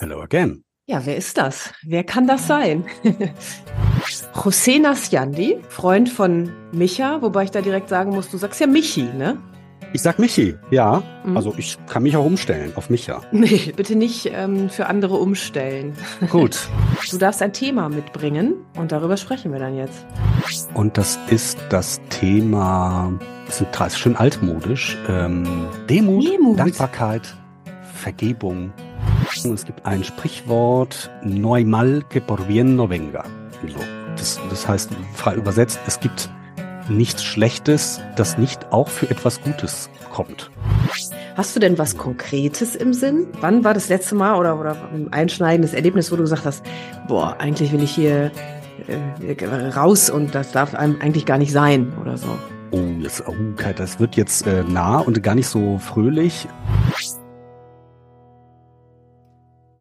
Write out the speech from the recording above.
Hello again. Ja, wer ist das? Wer kann das sein? José Nasjandi, Freund von Micha, wobei ich da direkt sagen muss, du sagst ja Michi, ne? Ich sag Michi, ja. Mhm. Also ich kann mich auch umstellen auf Micha. Nee, bitte nicht ähm, für andere umstellen. Gut. Du darfst ein Thema mitbringen und darüber sprechen wir dann jetzt. Und das ist das Thema, das ist schön altmodisch, ähm, Demut, Demut, Dankbarkeit, Vergebung. Es gibt ein Sprichwort, no hay mal que por bien no venga. So. Das, das heißt, frei übersetzt, es gibt nichts Schlechtes, das nicht auch für etwas Gutes kommt. Hast du denn was Konkretes im Sinn? Wann war das letzte Mal oder, oder ein einschneidendes Erlebnis, wo du gesagt hast, boah, eigentlich will ich hier äh, raus und das darf einem eigentlich gar nicht sein oder so? Oh, jetzt, oh, das wird jetzt äh, nah und gar nicht so fröhlich.